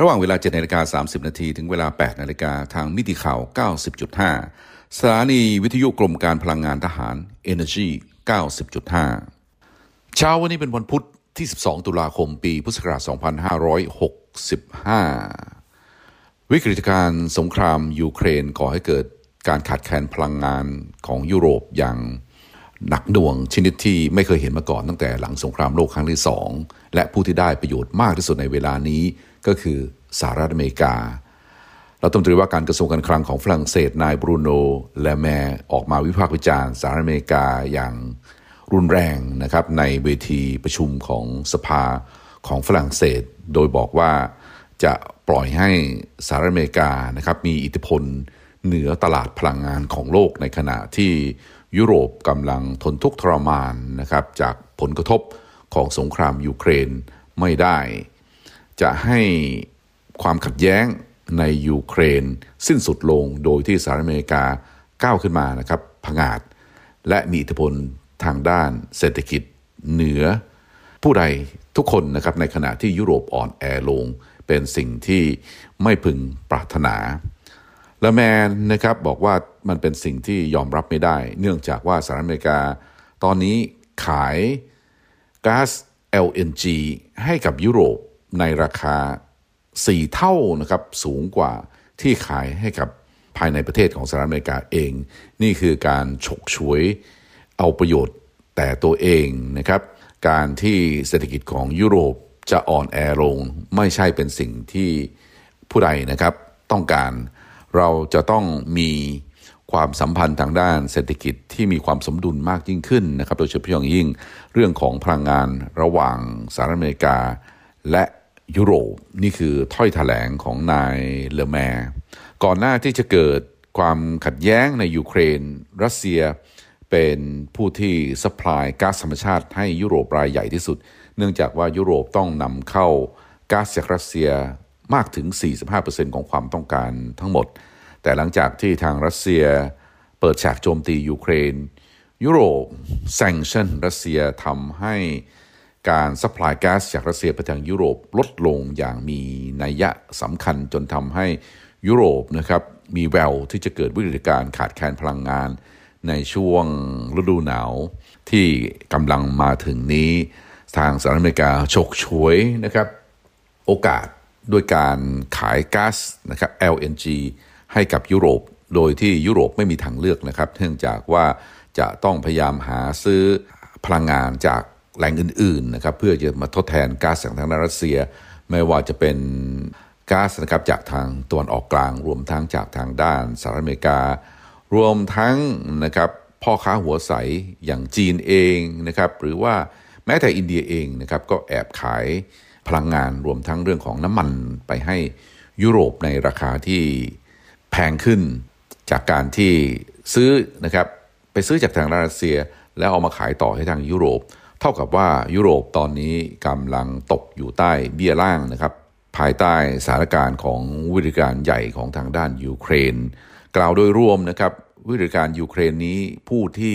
ระหว่างเวลา7นาฬิกา30 นาทีถึงเวลา 8 นาฬิกาทางมิติข่าว 90.5 สถานีวิทยุกรมการพลังงานทหาร Energy 90.5 เช้าวันนี้เป็นวันพุธที่ 12 ตุลาคม ปีพุทธศักราช 2565 วิกฤตการสงครามยูเครนก่อให้เกิดการขาดแคลนพลังงานของยุโรปอย่าง หนักหน่วงชนิดที่ไม่เคยเห็นมาก่อนตั้งแต่หลังสงครามโลกครั้งที่สองและผู้ที่ได้ประโยชน์มากที่สุดในเวลานี้ก็คือสหรัฐอเมริการัฐมนตรีว่าการกระทรวงการคลังของฝรั่งเศสนายบรูโนและแมออกมาวิพากษ์วิจารณ์สหรัฐอเมริกาอย่างรุนแรงนะครับในเวทีประชุมของสภาของฝรั่งเศส โดยบอกว่าจะปล่อยให้สหรัฐอเมริกานะครับมีอิทธิพลเหนือตลาดพลังงานของโลกในขณะที่ ยุโรปกำลังทนทุกข์ทรมานนะครับจากผลกระทบของสงครามยูเครนไม่ได้ จะให้ความขัดแย้งในยูเครนสิ้นสุดลงโดยที่สหรัฐอเมริกาก้าวขึ้นมานะครับผงาดและมีอิทธิพลทางด้านเศรษฐกิจเหนือ ผู้ใดทุกคนนะครับในขณะที่ยุโรปอ่อนแอลง เป็นสิ่งที่ไม่พึงปรารถนา ละแมนนะครับบอกว่ามันเป็นสิ่งที่ยอมรับไม่ได้ เนื่องจากว่าสหรัฐอเมริกา ตอนนี้ขายก๊าซ LNG ให้กับยุโรปในราคา 4 เท่านะครับสูงกว่าที่ขายให้กับภายในประเทศของสหรัฐอเมริกาเอง นี่คือการฉกฉวยเอาประโยชน์แต่ตัวเองนะครับ การที่เศรษฐกิจของยุโรปจะอ่อนแอลง ไม่ใช่เป็นสิ่งที่ผู้ใดนะครับต้องการ เราจะต้องมีความสัมพันธ์ทางด้านเศรษฐกิจที่มีความสมดุลมากยิ่งขึ้นนะครับ โดยเฉพาะอย่างยิ่งเรื่องของพลังงานระหว่างสหรัฐอเมริกา และยุโรปนี่คือถ้อยถแถลงของนายเลแมร์ก่อนหน้าที่จะเกิดความขัดแย้งในยูเครน รัสเซียเป็นผู้ที่สป라이ก๊าซธรรมชาติให้ยุโรปรายใหญ่ที่สุด เนื่องจากว่ายุโรปต้องนำเข้าก๊าซจากรัสเซีย มากถึง 45%ของความต้องการทั้งหมด แต่หลังจากที่ทางรัสเซียเปิดฉากโจมตียูเครน ยุโรปแซงชั่นรัสเซียทำให้การสป라이ก๊าซจากรัสเซียไปทางยุโรปลดลงอย่างมีนัยยะสำคัญจนทำให้ยุโรปนะครับมีแววที่จะเกิดวิกฤตการณ์ขาดแคลนพลังงานในช่วงฤดูหนาวที่กำลังมาถึงนี้ ทางสหรัฐอเมริกาฉกฉวยนะครับ โอกาส ด้วยการขายก๊าซนะครับ LNG ให้กับยุโรป โดยที่ยุโรปไม่มีทางเลือกนะครับเนื่องจากว่าจะต้องพยายามหาซื้อพลังงานจากแหล่งอื่นๆนะครับเพื่อจะมาทดแทนก๊าซจากทางรัสเซีย ไม่ว่าจะเป็นก๊าซนะครับจากทางตะวันออกกลาง รวมทั้งจากทางด้านสหรัฐอเมริกา รวมทั้งนะครับพ่อค้าหัวใสอย่างจีนเองนะครับหรือว่าแม้แต่อินเดียเองนะครับก็แอบขาย พลังงานรวมทั้งเรื่องของน้ำมันไปให้ยุโรปในราคาที่แพงขึ้นจากการที่ซื้อนะครับไปซื้อจากทางรัสเซีย แล้วเอามาขายต่อให้ทางยุโรป เท่ากับว่ายุโรปตอนนี้กำลังตกอยู่ใต้เบี้ยล่างนะครับภายใต้สถานการณ์ของวิธีการใหญ่ของทางด้านยูเครน กล่าวโดยรวมนะครับวิธีการยูเครนนี้ผู้ที่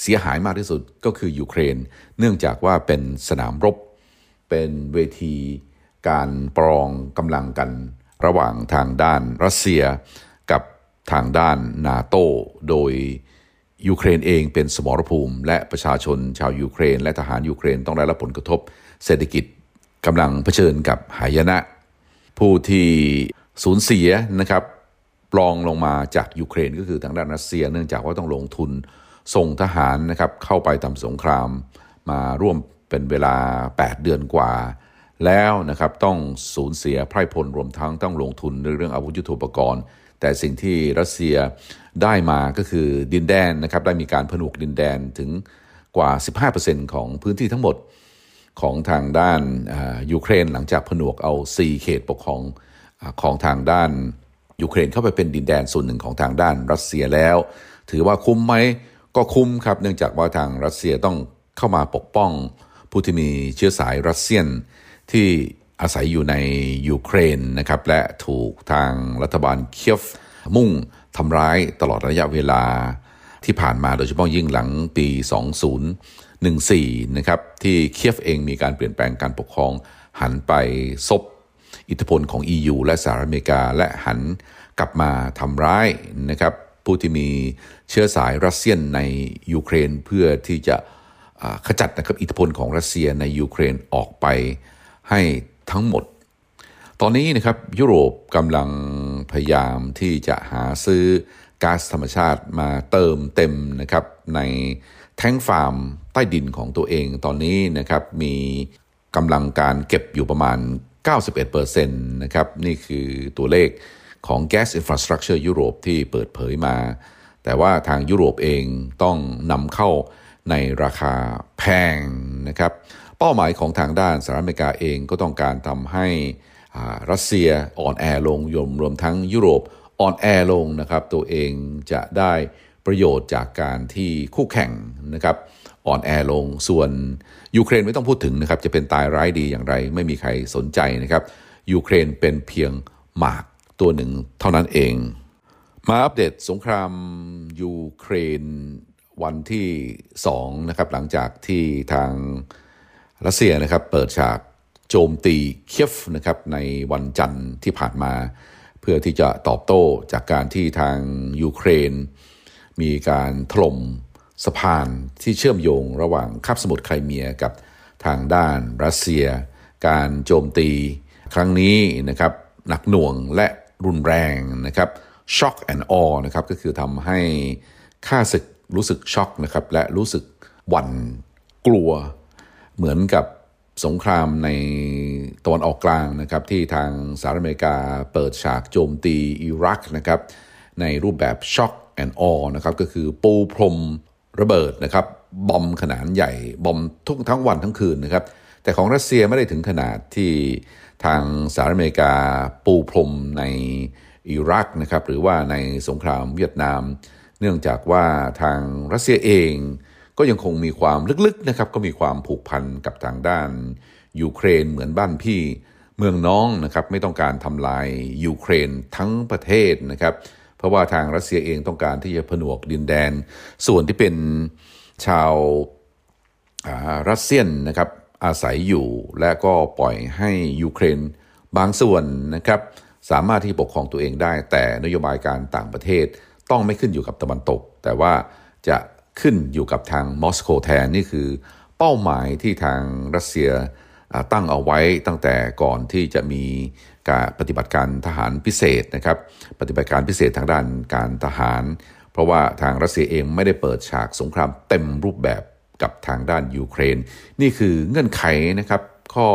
เสียหายมากที่สุดก็คือยูเครน เนื่องจากว่าเป็นสนามรบ เป็นเวทีการปรองกำลังกันระหว่างทางด้านรัสเซียกับทางด้านนาโตโดยยูเครนเองเป็นสมรภูมิ และประชาชนชาวยูเครน และทหารยูเครนต้องได้รับผลกระทบ เศรษฐกิจกำลังเผชิญกับหายนะ ผู้ที่สูญเสียนะครับปลองลงมาจากยูเครนก็คือทางด้านรัสเซีย เนื่องจากว่าต้องลงทุนส่งทหารนะครับเข้าไปทำสงครามมาร่วม เป็นเวลา 8 เดือนกว่า แล้วนะครับต้องสูญเสียไพร่พลรวมทั้งต้องลงทุนในเรื่องอาวุธยุทโธปกรณ์ แต่สิ่งที่รัสเซียได้มาก็คือดินแดนนะครับได้มีการผนวกดินแดนถึงกว่า 15%ของพื้นที่ทั้งหมดของทางด้านยูเครนหลังจากผนวกเอา 4 เขตปกครองของทางด้านยูเครนเข้าไปเป็นดินแดนส่วนหนึ่งของทางด้านรัสเซียแล้ว ถือว่าคุ้มไหมก็คุ้มครับ เนื่องจากว่าทางรัสเซียต้องเข้ามาปกป้อง ผู้ที่มีเชื้อสาย Russian ที่อาศัยอยู่ในยูเครนนะครับและถูกทางรัฐบาลเคียฟมุ่งทำร้ายตลอดระยะเวลาที่ผ่านมาโดยเฉพาะยิ่งหลังปี 2014 นะครับที่เคียฟเองมีการเปลี่ยนแปลงการปกครอง หันไปซบอิทธิพลของ EU และสหรัฐอเมริกา และหันกลับมาทำร้ายนะครับผู้ที่มีเชื้อสาย Russian ในยูเครนเพื่อที่จะ ขจัดนะครับอิทธิพลของรัสเซียในยูเครนออกไปให้ทั้งหมด ตอนนี้นะครับยุโรปกำลังพยายามที่จะหาซื้อก๊าซธรรมชาติมาเติมเต็มนะครับในแท้งฟาร์มใต้ดินของตัวเองตอนนี้นะครับมีกำลังการเก็บอยู่ประมาณ 91%นะครับนี่คือตัวเลขของ Gas Infrastructure Europe ที่เปิดเผยมา แต่ว่าทางยุโรปเองต้องนำเข้า ในราคาแพงนะครับ เป้าหมายของทางด้านสหรัฐอเมริกาเองก็ต้องการทำให้รัสเซียอ่อนแอลงยมรวมทั้งยุโรปอ่อนแอลงนะครับตัวเองจะได้ประโยชน์จากการที่คู่แข่งนะครับอ่อนแอลงส่วนยูเครนไม่ต้องพูดถึงนะครับจะเป็นตายร้ายดีอย่างไร ไม่มีใครสนใจนะครับยูเครนเป็นเพียงหมากตัวหนึ่งเท่านั้นเอง มาอัปเดตสงครามยูเครน วันที่2นะครับหลังจากที่ทางรัสเซียนะครับเปิดฉากโจมตีเคียฟนะครับในวันจันทร์ที่ผ่านมา เพื่อที่จะตอบโต้จากการที่ทางยูเครน มีการถล่มสะพานที่เชื่อมโยงระหว่างคาบสมุทรไครเมียกับทางด้านรัสเซีย การโจมตีครั้งนี้นะครับหนักหน่วงและรุนแรงนะครับ shock and awe นะครับก็คือทำให้ข้าศึก รู้สึกช็อกนะครับและรู้สึกหวั่นกลัว เหมือนกับสงครามในตะวันออกกลางนะครับที่ทางสหรัฐอเมริกาเปิดฉากโจมตีอิรักนะครับในรูปแบบ shock and awe นะครับก็คือปูพรมระเบิดนะครับ bomb ขนาดใหญ่ bomb ทุกทั้งวันทั้งคืนนะครับแต่ของรัสเซียไม่ได้ถึงขนาดที่ทางสหรัฐอเมริกาปูพรมในอิรักนะครับหรือว่าในสงครามเวียดนาม เนื่องจากว่าทางรัสเซียเองก็ยังคงมีความลึกๆนะครับก็มีความผูกพันกับทางด้านยูเครนเหมือนบ้านพี่เมืองน้องนะครับไม่ต้องการทำลายยูเครนทั้งประเทศนะครับเพราะว่าทางรัสเซียเองต้องการที่จะผนวกดินแดน ส่วนที่เป็นชาวรัสเซียนนะครับอาศัยอยู่และก็ปล่อยให้ยูเครนบางส่วนนะครับสามารถที่ปกครองตัวเองได้ แต่นโยบายการต่างประเทศ ต้องไม่ขึ้นอยู่กับตะวันตก แต่ว่าจะขึ้นอยู่กับทางมอสโกแทนนี่คือเป้าหมายที่ทางรัสเซียตั้งเอาไว้ตั้งแต่ก่อนที่จะมีการปฏิบัติการทหารพิเศษนะครับ ปฏิบัติการพิเศษทางด้านการทหาร เพราะว่าทางรัสเซียเองไม่ได้เปิดฉากสงครามเต็มรูปแบบกับทางด้านยูเครน นี่คือเงื่อนไขนะครับ ข้อ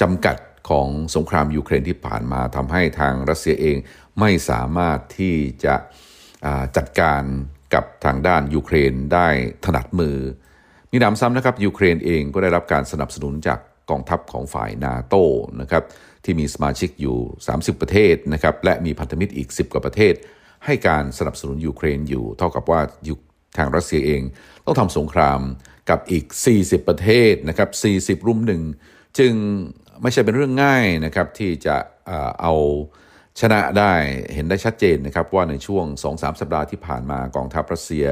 จำกัดของสงครามยูเครนที่ผ่านมาทำให้ทางรัสเซียเองไม่สามารถที่จะ จัดการกับทางด้านยูเครนได้ถนัดมือ มีน้ำซ้ำนะครับยูเครนเองก็ได้รับการสนับสนุนจากกองทัพของฝ่ายนาโตนะครับที่มีสมาชิกอยู่ 30 ประเทศนะครับและมีพันธมิตรอีก 10 กว่าประเทศ ให้การสนับสนุนยูเครนอยู่ เท่ากับว่าทางรัสเซียเอง ต้องทำสงครามกับอีก 40 ประเทศนะครับ40 รุ่มหนึ่ง จึงไม่ใช่เป็นเรื่องง่ายนะครับที่จะเอา ชนะได้เห็นได้ชัดเจนนะครับว่าในช่วง 2-3 สัปดาห์ที่ผ่านมากองทัพรัสเซีย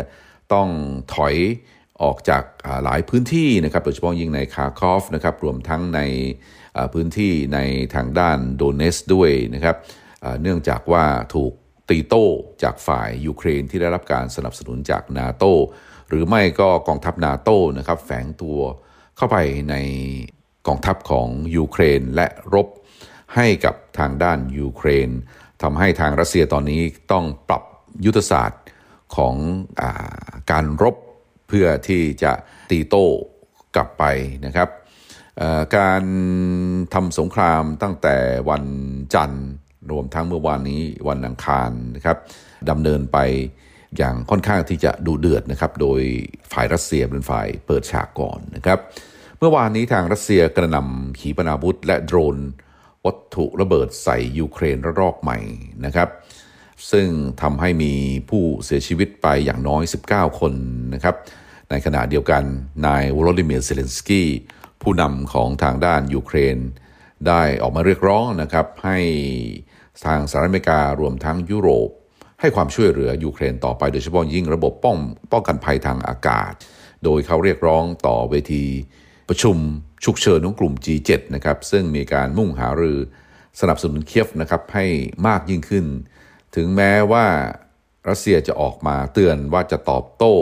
ต้องถอยออกจากหลายพื้นที่นะครับโดยเฉพาะยิ่งในคาร์คอฟนะครับรวมทั้งในพื้นที่ในทางด้านโดเนตสก์ด้วยนะครับเนื่องจากว่าถูกตีโต้จากฝ่ายยูเครนที่ได้รับการสนับสนุนจากนาโตหรือไม่ก็กองทัพนาโตนะครับแฝงตัวเข้าไปในกองทัพของยูเครนและรบ ให้กับทางด้านยูเครนทำให้ทางรัสเซียตอนนี้ต้องปรับยุทธศาสตร์ของอการรบเพื่อที่จะตีโต้กลับไปนะครับการทำสงครามตั้งแต่วันจันทร์รวมทั้งเมื่อวานนี้วันอังคารนะครับดำเนินไปอย่างค่อนข้างที่จะดูเดือดนะครับ โดยฝ่ายรัสเซียเป็นฝ่ายเปิดฉากก่อนนะครับ เมื่อวานนี้ทางรัสเซียกระนำขีปนาวุธและโดรน วัตถุระเบิดใส่ยูเครนระลอกใหม่นะครับ ซึ่งทำให้มีผู้เสียชีวิตไปอย่างน้อย 19 คนนะครับ ในขณะเดียวกันนายวลาดิเมียร์เซเลนสกี้ผู้นำของทางด้านยูเครน ได้ออกมาเรียกร้องนะครับให้ทางสหรัฐอเมริการวมทั้งยุโรป ให้ความช่วยเหลือยูเครนต่อไปโดยเฉพาะยิ่งระบบป้องป้องกันภัยทางอากาศ โดยเขาเรียกร้องต่อเวที ประชุมฉุกเฉินของกลุ่ม G7 นะครับซึ่งมีการมุ่งหารือสนับสนุนเคียฟนะครับให้มากยิ่งขึ้น ถึงแม้ว่ารัสเซียจะออกมาเตือนว่าจะตอบโต้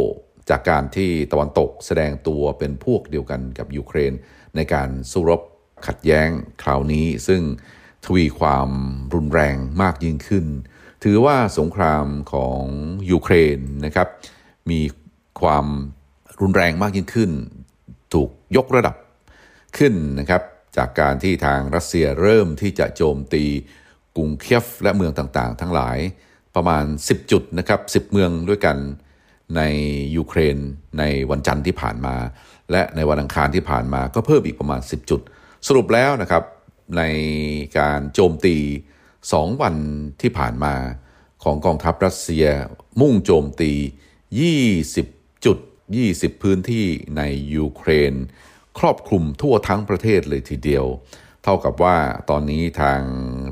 จากการที่ตะวันตกแสดงตัวเป็นพวกเดียวกันกับยูเครน ในการสู้รบขัดแย้งคราวนี้ ซึ่งทวีความรุนแรงมากยิ่งขึ้น ถือว่าสงครามของยูเครนนะครับมีความรุนแรงมากยิ่งขึ้น ยกระดับขึ้นนะครับจากการที่ทางรัสเซียเริ่มที่จะโจมตีกรุงเคียฟและเมืองต่างๆ ทั้งหลายประมาณ 10 จุดนะครับ10 เมืองด้วยกันในยูเครนในวันจันทร์ที่ผ่านมา และในวันอังคารที่ผ่านมาก็เพิ่มอีกประมาณ 10 จุด สรุปแล้วนะครับในการโจมตี 2 วันที่ผ่านมาของกองทัพรัสเซียมุ่งโจมตี 20 จุด 20 พื้นที่ในยูเครน ครอบคลุมทั่วทั้งประเทศเลยทีเดียว เท่ากับว่าตอนนี้ทาง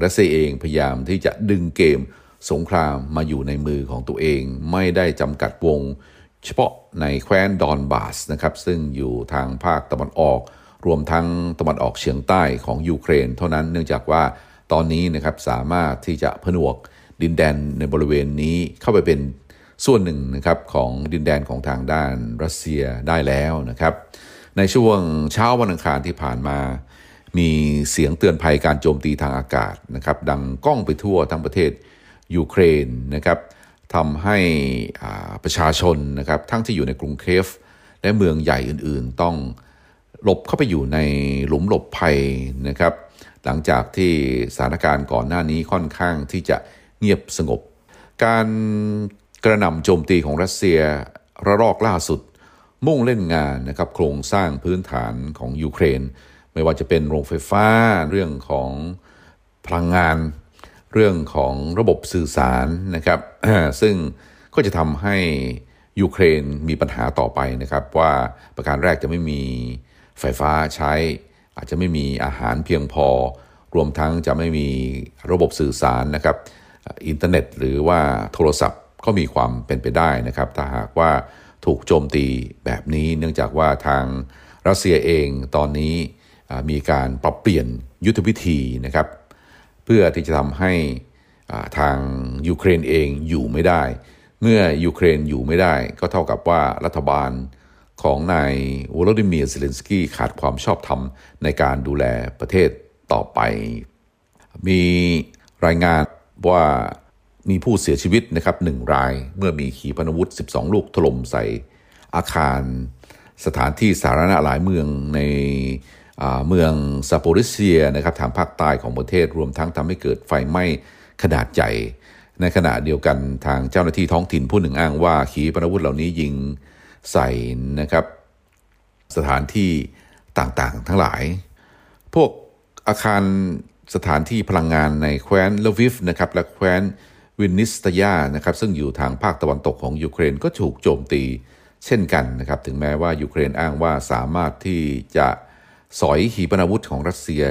รัสเซียเองพยายามที่จะดึงเกมสงครามมาอยู่ในมือของตัวเอง ไม่ได้จำกัดวง เฉพาะในแคว้นดอนบาสนะครับ ซึ่งอยู่ทางภาคตะวันออก รวมทั้งตะวันออกเฉียงใต้ของยูเครน เท่านั้นเนื่องจากว่าตอนนี้นะครับสามารถที่จะผนวกดินแดนในบริเวณนี้เข้าไปเป็น ส่วนหนึ่งนะครับของดินแดนของทางด้านรัสเซียได้แล้วนะครับ ในช่วงเช้าวันอังคารที่ผ่านมา มีเสียงเตือนภัยการโจมตีทางอากาศนะครับ ดังก้องไปทั่วทั้งประเทศยูเครนนะครับทำให้ประชาชนนะครับทั้งที่อยู่ในกรุงเคฟ และเมืองใหญ่อื่นๆ ต้องหลบเข้าไปอยู่ในหลุมหลบภัยนะครับ หลังจากที่สถานการณ์ก่อนหน้านี้ค่อนข้างที่จะเงียบสงบ การ กระหน่ำโจมตีของรัสเซียระลอกล่าสุด มุ่งเล่นงานนะครับโครงสร้างพื้นฐานของยูเครน ไม่ว่าจะเป็นโรงไฟฟ้าเรื่องของพลังงาน เรื่องของระบบสื่อสารนะครับซึ่งก็จะทำให้ยูเครนมีปัญหาต่อไปนะครับ ว่าประการแรกจะไม่มีไฟฟ้าใช้ อาจจะไม่มีอาหารเพียงพอ รวมทั้งจะไม่มีระบบสื่อสารนะครับอินเทอร์เน็ต หรือว่าโทรศัพท์ ก็มีความเป็นไปได้นะครับ ถ้าหากว่าถูกโจมตีแบบนี้ เนื่องจากว่าทางรัสเซียเองตอนนี้มีการปรับเปลี่ยนยุทธวิธีนะครับ เพื่อที่จะทำให้ทางยูเครนเองอยู่ไม่ได้ เมื่อยูเครนอยู่ไม่ได้ ก็เท่ากับว่ารัฐบาลของนายวโลดิเมียร์เซเลนสกี้ขาดความชอบธรรมในการดูแลประเทศต่อไป มีรายงานว่า มีผู้เสียชีวิตนะครับหนึ่งราย เมื่อมีขีปนาวุธ 12 ลูกถล่มใส่อาคาร สถานที่สาธารณะหลายเมืองในเมืองซาโปริเซียนะครับทางภาคใต้ของประเทศรวมทั้งทำให้เกิดไฟไหม้ขนาดใหญ่ในขณะเดียวกันทางเจ้าหน้าที่ท้องถิ่นผู้หนึ่งอ้างว่าขีปนาวุธเหล่านี้ยิงใส่นะครับ สถานที่ต่างๆ ทั้งหลาย พวกอาคารสถานที่พลังงานในแคว้นลวิฟนะครับและแคว้น วินนิสตยานะครับซึ่งอยู่ทางภาคตะวันตกของยูเครนก็ถูกโจมตีเช่นกันนะครับ ถึงแม้ว่ายูเครนอ้างว่าสามารถที่จะสอยขีปนาวุธของรัสเซีย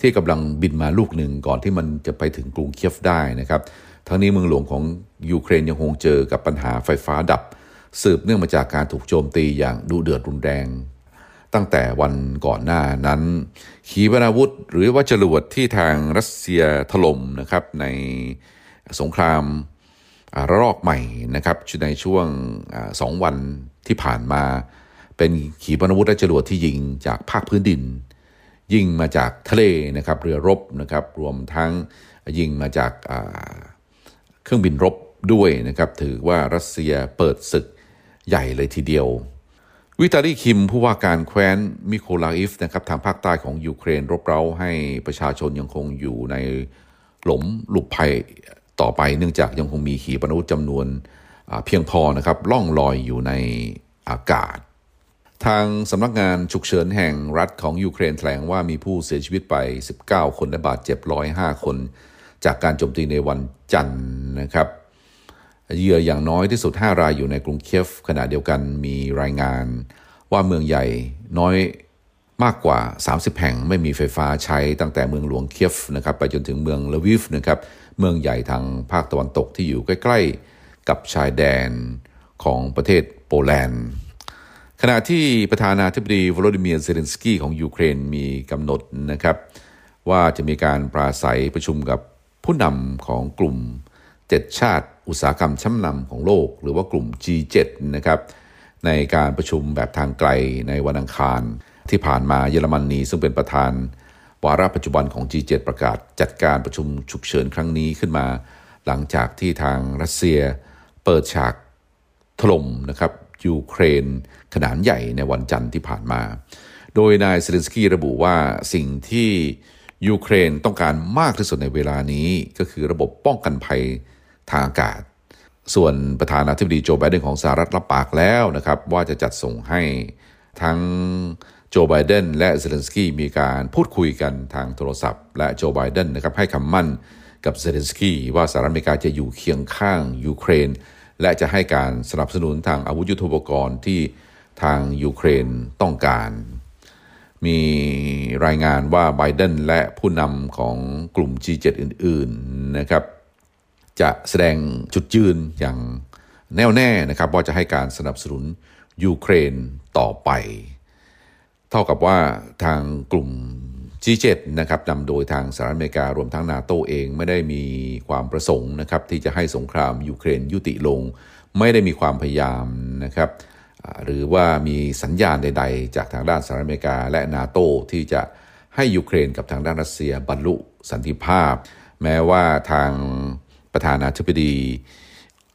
ที่กำลังบินมาลูกหนึ่งก่อนที่มันจะไปถึงกรุงเคียฟได้นะครับ ทั้งนี้เมืองหลวงของยูเครนยังคงเจอกับปัญหาไฟฟ้าดับ สืบเนื่องมาจากการถูกโจมตีอย่างดุเดือดรุนแรง ตั้งแต่วันก่อนหน้านั้น ขีปนาวุธหรือว่าจรวดที่ทางรัสเซียถล่มนะครับใน สงครามระลอกใหม่นะครับในช่วงสองวันที่ผ่านมา เป็นขีปนาวุธและจรวดที่ยิงจากภาคพื้นดิน ยิงมาจากทะเลนะครับเรือรบนะครับรวมทั้งยิงมาจากเครื่องบินรบด้วยนะครับถือว่ารัสเซียเปิดศึกใหญ่เลยทีเดียว วิตาลีคิมผู้ว่าการแคว้นมิโคลาอิฟนะครับทางภาคใต้ของยูเครนรบเร้าให้ประชาชนยังคงอยู่ในหลมหลุบภัย ต่อไปเนื่องจากยังคงมีขีปนาวุธจำนวนเพียงพอนะครับล่องลอยอยู่ในอากาศ ทางสำนักงานฉุกเฉินแห่งรัฐของยูเครนแถลงว่ามีผู้เสียชีวิตไป 19 คนและบาดเจ็บ 105 คน จากการโจมตีในวันจันทร์นะครับเหยื่ออย่างน้อยที่สุด 5 รายอยู่ในกรุงเคียฟขณะเดียวกันมีรายงาน ว่าเมืองใหญ่น้อยมากกว่า 30 แห่งไม่มีไฟฟ้าใช้ตั้งแต่เมืองหลวงเคียฟนะครับไปจนถึงเมืองลวิฟนะครับ เมืองใหญ่ทางภาคตะวันตกที่อยู่ใกล้ๆ กับชายแดนของประเทศโปแลนด์ ขณะที่ประธานาธิบดีวลาดิเมียร์เซเลนสกี้ของยูเครนมีกำหนดนะครับว่าจะมีการปราศรัยประชุมกับผู้นำของกลุ่ม 7 ชาติอุตสาหกรรมชั้นนำของโลก หรือว่ากลุ่ม G7 นะครับในการประชุมแบบทางไกลในวันอังคาร ที่ผ่านมาเยอรมนีซึ่งเป็นประธาน วาระปัจจุบันของ G7 ประกาศจัดการประชุมฉุกเฉินครั้งนี้ขึ้นมา หลังจากที่ทางรัสเซียเปิดฉากถล่มนะครับยูเครนขนาดใหญ่ในวันจันทร์ที่ผ่านมา โดยนายเซเลนสกี้ระบุว่าสิ่งที่ยูเครนต้องการมากที่สุดในเวลานี้ก็คือระบบป้องกันภัยทางอากาศ ส่วนประธานาธิบดีโจไบเดนของสหรัฐรับปากแล้วนะครับ ว่าจะจัดส่งให้ทั้ง โจไบเดนและเซเลนสกี้มีการพูดคุยกันทางโทรศัพท์ และโจไบเดนนะครับให้คำมั่นกับเซเลนสกี้ว่าสหรัฐอเมริกาจะอยู่เคียงข้างยูเครน และจะให้การสนับสนุนทางอาวุธยุทโธปกรณ์ที่ทางยูเครนต้องการ มีรายงานว่าไบเดนและผู้นำของกลุ่ม G7 อื่น ๆนะครับ จะแสดงจุดยืนอย่างแน่วแน่นะครับว่าจะให้การสนับสนุนยูเครนต่อไป เท่ากับว่าทางกลุ่ม G7 นะครับนำโดยทางสหรัฐอเมริการวมทั้งนาโตเองไม่ได้มีความประสงค์นะครับที่จะให้สงครามยูเครนยุติลง ไม่ได้มีความพยายามนะครับหรือว่ามีสัญญาณใด ๆ จากทางด้านสหรัฐอเมริกาและนาโตที่จะให้ยูเครนกับทางด้านรัสเซียบรรลุสันติภาพ แม้ว่าทางประธานาธิบดี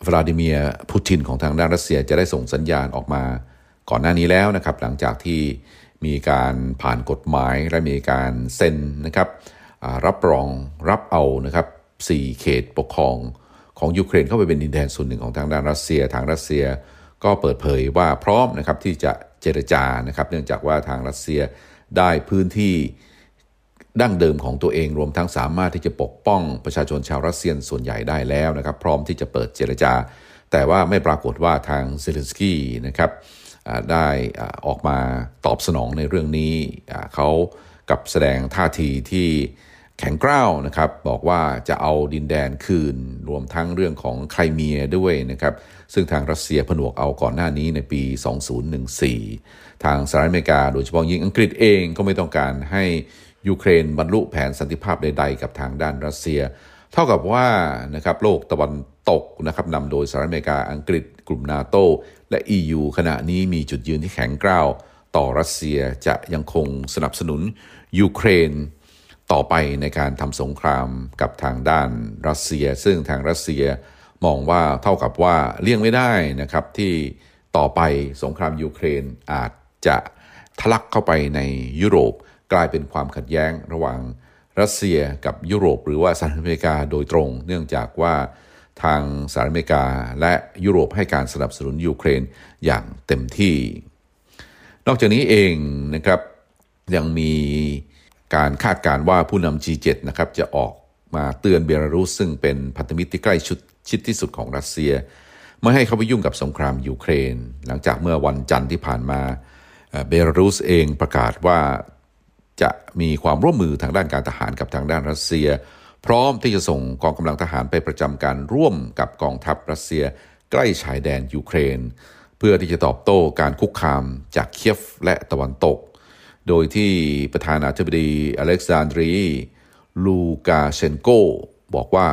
วลาดิเมียร์ปูตินของทางด้านรัสเซียจะได้ส่งสัญญาณออกมาก่อนหน้านี้แล้วนะครับหลังจากที่ มีการผ่านกฎหมายและมีการเซ็นนะครับรับรองรับเอานะครับ4เขตปกครองของยูเครนเข้าไปเป็นดินแดนส่วนหนึ่งของทางด้านรัสเซีย ทางรัสเซียก็เปิดเผยว่าพร้อมนะครับที่จะเจรจานะครับ เนื่องจากว่าทางรัสเซียได้พื้นที่ดั้งเดิมของตัวเองรวมทั้งสามารถที่จะปกป้องประชาชนชาวรัสเซียส่วนใหญ่ได้แล้วนะครับ พร้อมที่จะเปิดเจรจา แต่ว่าไม่ปรากฏว่าทางเซเลนสกี้นะครับ ได้ออกมาตอบสนองในเรื่องนี้เขากับแสดงท่าทีที่แข็งกร้าวนะครับ บอกว่าจะเอาดินแดนคืนรวมทั้งเรื่องของไครเมียด้วยนะครับ ซึ่งทางรัสเซียผนวกเอาก่อนหน้านี้ในปี 2014 ทางสหรัฐอเมริกาโดยเฉพาะยิ่งอังกฤษเองก็ไม่ต้องการให้ยูเครนบรรลุแผนสันติภาพใดๆ กับทางด้านรัสเซีย เท่ากับว่านะครับโลกตะวันตกนะครับนำโดยสหรัฐอเมริกาอังกฤษ ลุ่มนาโตและ EU ขณะนี้มีจุดยืนที่แข็งกร้าว ต่อรัสเซียจะยังคงสนับสนุนยูเครน ต่อไปในการทำสงครามกับทางด้านรัสเซีย ซึ่งทางรัสเซียมองว่าเท่ากับว่าเลี่ยงไม่ได้นะครับที่ต่อไปสงครามยูเครนอาจจะทะลักเข้าไปในยุโรปกลายเป็นความขัดแย้งระหว่างรัสเซียกับยุโรป หรือว่าสหรัฐอเมริกาโดยตรง เนื่องจากว่า ทางสหรัฐอเมริกา และยุโรปให้การสนับสนุนยูเครนอย่างเต็มที่ นอกจากนี้เองนะครับยังมีการคาดการณ์ว่าผู้นำ G7 นะครับจะออกมาเตือนเบลารุสซึ่งเป็นพันธมิตรที่ใกล้ชุดชิดที่สุดของรัสเซีย ไม่ให้เข้าไปยุ่งกับสงครามยูเครน หลังจากเมื่อวันจันทร์ที่ผ่านมาเบลารุสเองประกาศว่าจะมีความร่วมมือทางด้านการทหารกับทางด้านรัสเซีย พร้อมที่จะส่งกองกำลังทหารไปประจำการร่วมกับกองทัพรัสเซียใกล้ชายแดนยูเครน เพื่อที่จะตอบโต้การคุกคามจากเคียฟและตะวันตก โดยที่ประธานาธิบดีอเล็กซานเดอร์ลูกาเชนโกบอกว่า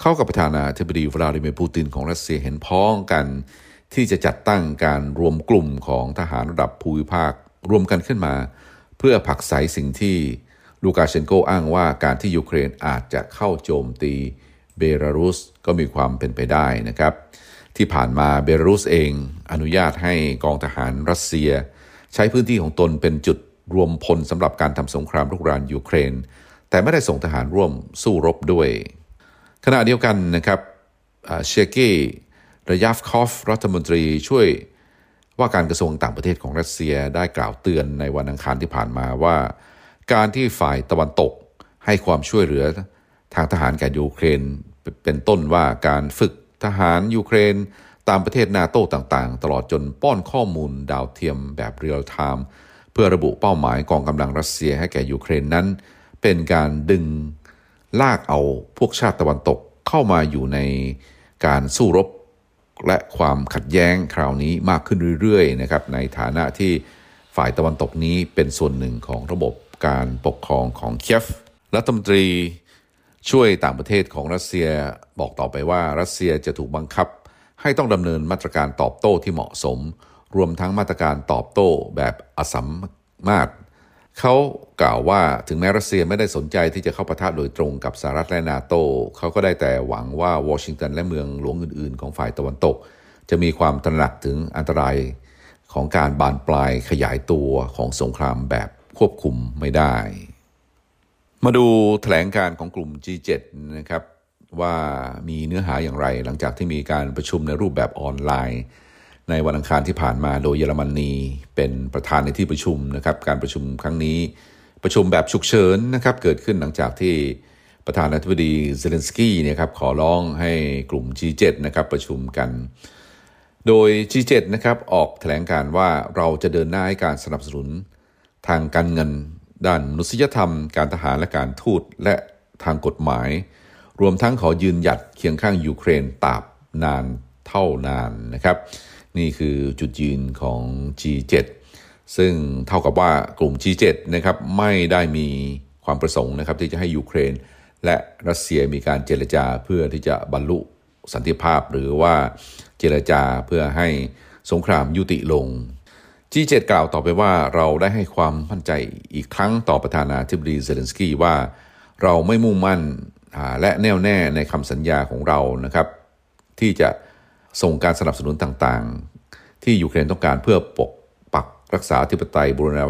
เขากับประธานาธิบดีวลาดิเมียร์ปูตินของรัสเซียเห็นพ้องกัน ที่จะจัดตั้งการรวมกลุ่มของทหารระดับภูมิภาครวมกันขึ้นมา เพื่อผลักไสสิ่งที่ ลูกาเชนโกอ้างว่าการที่ยูเครนอาจจะเข้าโจมตีเบลารุสก็มีความเป็นไปได้นะครับ ที่ผ่านมาเบลารุสเองอนุญาตให้กองทหารรัสเซีย ใช้พื้นที่ของตนเป็นจุดรวมพลสำหรับการทำสงครามรุกรานยูเครน แต่ไม่ได้ส่งทหารร่วมสู้รบด้วย ขณะเดียวกันนะครับเซอร์เกริยาบคอฟรัฐมนตรีช่วยว่าการกระทรวงต่างประเทศของรัสเซียได้กล่าวเตือนในวันอังคารที่ผ่านมาว่า การที่ฝ่ายตะวันตกให้ความช่วยเหลือทางทหารแก่ยูเครน เป็นต้นว่าการฝึกทหารยูเครน ตามประเทศนาโต้ต่างๆ ตลอดจนป้อนข้อมูลดาวเทียมแบบเรียลไทม์เพื่อระบุเป้าหมายกองกำลังรัสเซียให้แก่ยูเครนนั้น เป็นการดึงลากเอาพวกชาติตะวันตกเข้ามาอยู่ในการสู้รบและความขัดแย้งคราวนี้มากขึ้นเรื่อยๆนะครับในฐานะที่ฝ่ายตะวันตกนี้เป็นส่วนหนึ่งของระบบ การปกครองของเคียฟรัฐมนตรีช่วยต่างประเทศของรัสเซียบอกต่อไปว่ารัสเซียจะถูกบังคับ ให้ต้องดำเนินมาตรการตอบโต้ที่เหมาะสม รวมทั้งมาตรการตอบโต้แบบอสัมมาตรเขากล่าวว่าถึงแม้รัสเซียไม่ได้สนใจที่จะเข้าปะทะโดยตรงกับสหรัฐและนาโตเขาก็ได้แต่หวังว่าวอชิงตันและเมืองหลวงอื่น ๆ ของฝ่ายตะวันตก จะมีความตระหนักถึงอันตรายของการบานปลายขยายตัวของสงครามแบบ ควบคุมไม่ได้ มาดูแถลงการของกลุ่ม G7 นะครับว่ามีเนื้อหาอย่างไร หลังจากที่มีการประชุมในรูปแบบออนไลน์ ในวันอังคารที่ผ่านมาโดยเยอรมนีเป็นประธานในที่ประชุมนะครับการประชุมครั้งนี้ประชุมแบบฉุกเฉินนะครับเกิดขึ้นหลังจากที่ประธานาธิบดีเซเลนสกี้เนี่ยครับขอร้องให้กลุ่ม G7 นะครับประชุมกัน โดย G7 นะครับออกแถลงการว่าเราจะเดินหน้าให้การสนับสนุน ทางการเงิน ด้านมนุษยธรรม การทหารและการทูตและทางกฎหมาย รวมทั้งขอยืนหยัดเคียงข้างยูเครนตราบนานเท่านานนะครับ นี่คือจุดยืนของ G7 ซึ่งเท่ากับว่ากลุ่ม G7 นะครับไม่ได้มีความประสงค์นะครับที่จะให้ยูเครน และรัสเซียมีการเจรจาเพื่อที่จะบรรลุสันติภาพหรือว่าเจรจาเพื่อให้สงครามยุติลง G7 กล่าวต่อไปว่าเราได้ให้ความมั่นใจอีกครั้งต่อประธานาธิบดีเซเลนสกี้ว่าเราไม่มุ่งมั่นและแน่วแน่ในคำสัญญาของเรานะครับ ที่จะส่งการสนับสนุนต่างๆ ที่ยูเครนต้องการเพื่อปกปักรักษาธิปไตยบูรณา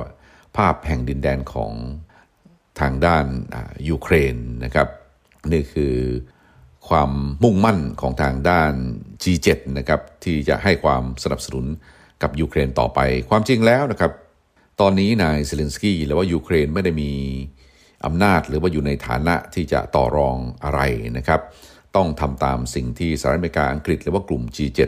ภาพแห่งดินแดนของทางด้านยูเครนนะครับ นี่คือความมุ่งมั่นของทางด้าน G7 นะครับที่จะให้ความสนับสนุน กับยูเครนต่อไป ความจริงแล้วนะครับ ตอนนี้นายเซเลนสกี้และว่ายูเครนไม่ได้มีอำนาจหรือว่าอยู่ในฐานะที่จะต่อรองอะไรนะครับ ต้องทำตามสิ่งที่สหรัฐอเมริกาอังกฤษหรือว่ากลุ่ม G7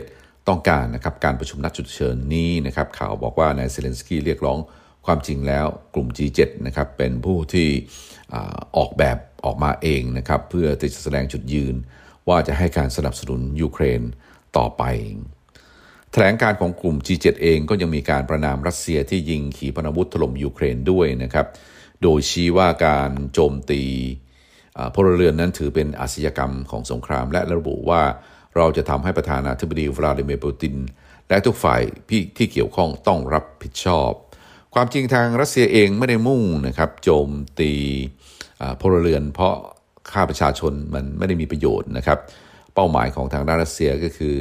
ต้องการนะครับการประชุมนัดฉุกเฉินนี้นะครับข่าวบอกว่านายเซเลนสกี้เรียกร้องความจริงแล้วกลุ่ม G7 นะครับเป็นผู้ที่ออกแบบออกมาเองนะครับเพื่อที่จะแสดงจุดยืน ว่าจะให้การสนับสนุนยูเครนต่อไป แถลงการของกลุ่ม G7 เองก็ยังมีการประนามรัสเซียที่ยิงขีปนาวุธถล่มยูเครนด้วยนะครับ โดยชี้ว่าการโจมตีพลเรือนนั้นถือเป็นอาชญากรรมของสงคราม และระบุว่าเราจะทำให้ประธานาธิบดีวลาดิเมียร์ปูติน และทุกฝ่ายที่เกี่ยวข้องต้องรับผิดชอบ ความจริงทางรัสเซียเองไม่ได้มุ่งนะครับโจมตีพลเรือน เพราะฆ่าประชาชนมันไม่ได้มีประโยชน์นะครับ เป้าหมายของทางด้านรัสเซียก็คือ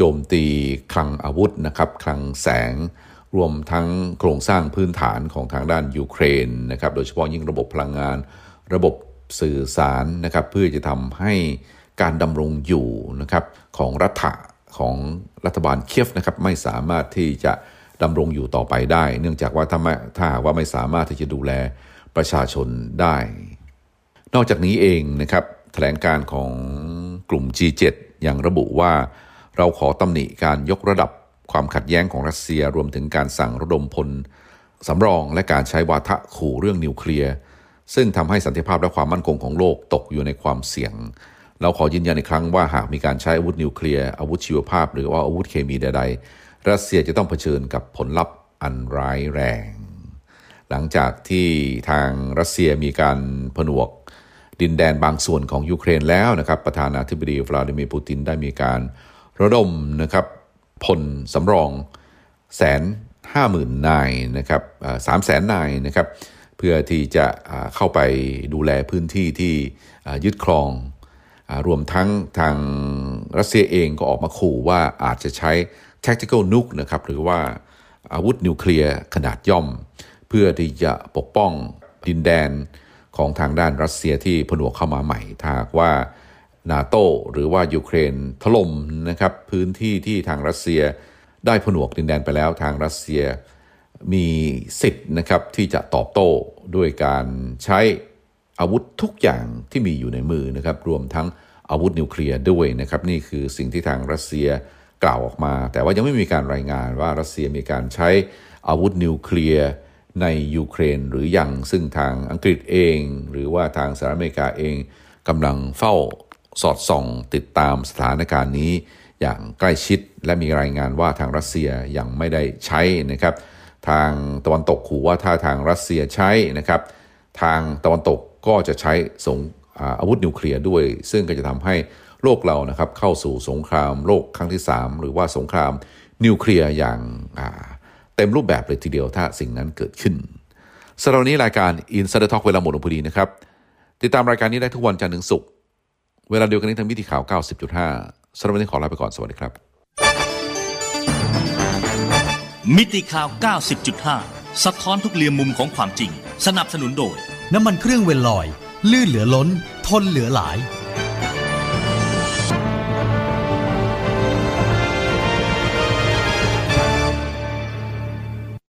โจมตีคลังอาวุธนะครับคลังแสง รวมทั้งโครงสร้างพื้นฐานของทางด้านยูเครนนะครับโดยเฉพาะยิ่งระบบพลังงาน ระบบสื่อสารนะครับเพื่อจะทำให้การดำรงอยู่นะครับของรัฐะของรัฐบาลเคียฟนะครับไม่สามารถที่จะดำรงอยู่ต่อไปได้ เนื่องจากว่าถ้าไม่ถ้าว่าไม่สามารถที่จะดูแลประชาชนได้ นอกจากนี้เองนะครับแถลงการของกลุ่ม G7 ยังระบุว่า เราขอตำหนิการยกระดับความขัดแย้งของรัสเซียรวมถึงการสั่งระดมพลสำรองและการใช้วาทะขู่เรื่องนิวเคลียร์ ซึ่งทำให้สันติภาพและความมั่นคงของโลกตกอยู่ในความเสี่ยง เราขอยืนยันอีกครั้งว่าหากมีการใช้อาวุธนิวเคลียร์อาวุธชีวภาพ หรือว่าอาวุธเคมีใด ๆ รัสเซียจะต้องเผชิญกับผลลัพธ์อันร้ายแรง หลังจากที่ทางรัสเซียมีการผนวกดินแดนบางส่วนของยูเครนแล้วนะครับประธานาธิบดีวลาดิมีร์ปูตินได้มีการ ระดมนะครับพลสำรองแสนห้าหมื่นนายนะครับสามแสนนายนะครับ เพื่อที่จะเข้าไปดูแลพื้นที่ที่ยึดครองอรวมทั้งทางรัสเซียเองก็ออกมาขู่ว่าอาจจะใช้ tactical nuke นะครับหรือว่าอาวุธนิวเคลียร์ขนาดย่อม เพื่อที่จะปกป้องดินแดนของทางด้านรัสเซียที่ผนวกเข้ามาใหม่ถ้าหากว่า นาโตหรือว่ายูเครนถล่มนะครับพื้นที่ที่ทางรัสเซียได้ผนวกดินแดนไปแล้วทางรัสเซียมีสิทธิ์นะครับที่จะตอบโต้ด้วยการใช้อาวุธทุกอย่างที่มีอยู่ในมือนะครับรวมทั้งอาวุธนิวเคลียร์ด้วยนะครับนี่คือสิ่งที่ทางรัสเซียกล่าวออกมา แต่ว่ายังไม่มีการรายงานว่ารัสเซียมีการใช้อาวุธนิวเคลียร์ในยูเครนหรืออยังซึ่งทางอังกฤษเอง หรือว่าทางสหรัฐอเมริกาเองกำลังเฝ้า สอดส่องติดตามสถานการณ์นี้อย่างใกล้ชิดและมีรายงานว่าทางรัสเซียยังไม่ได้ใช้นะครับ ทางตะวันตกขู่ว่าถ้าทางรัสเซียใช้นะครับ ทางตะวันตกก็จะใช้สงอาวุธนิวเคลียร์ด้วย ซึ่งก็จะทำให้โลกเรานะครับเข้าสู่สงครามโลกครั้งที่ 3 หรือว่าสงครามนิวเคลียร์อย่างาเต็มรูปแบบเลยทีเดียวถ้าสิ่งนั้นเกิดขึ้นสำหรับนนี้รายการ i n s i d e r Talk เวลาหมดลงพอดีนะครับ ติดตามรายการนี้ได้ทุกวันจันทร์ถึงศุกร์ เวลาเดียวกันนี้ทางมิติข่าว 90.5สำหรับวันนี้ขอลาไปก่อน สวัสดีครับ มิติข่าว 90.5 สะท้อนทุกเรียมมุมของความจริง สนับสนุนโดย น้ำมันเครื่องเวลลอย ลื่นเหลือล้น ทนเหลือหลาย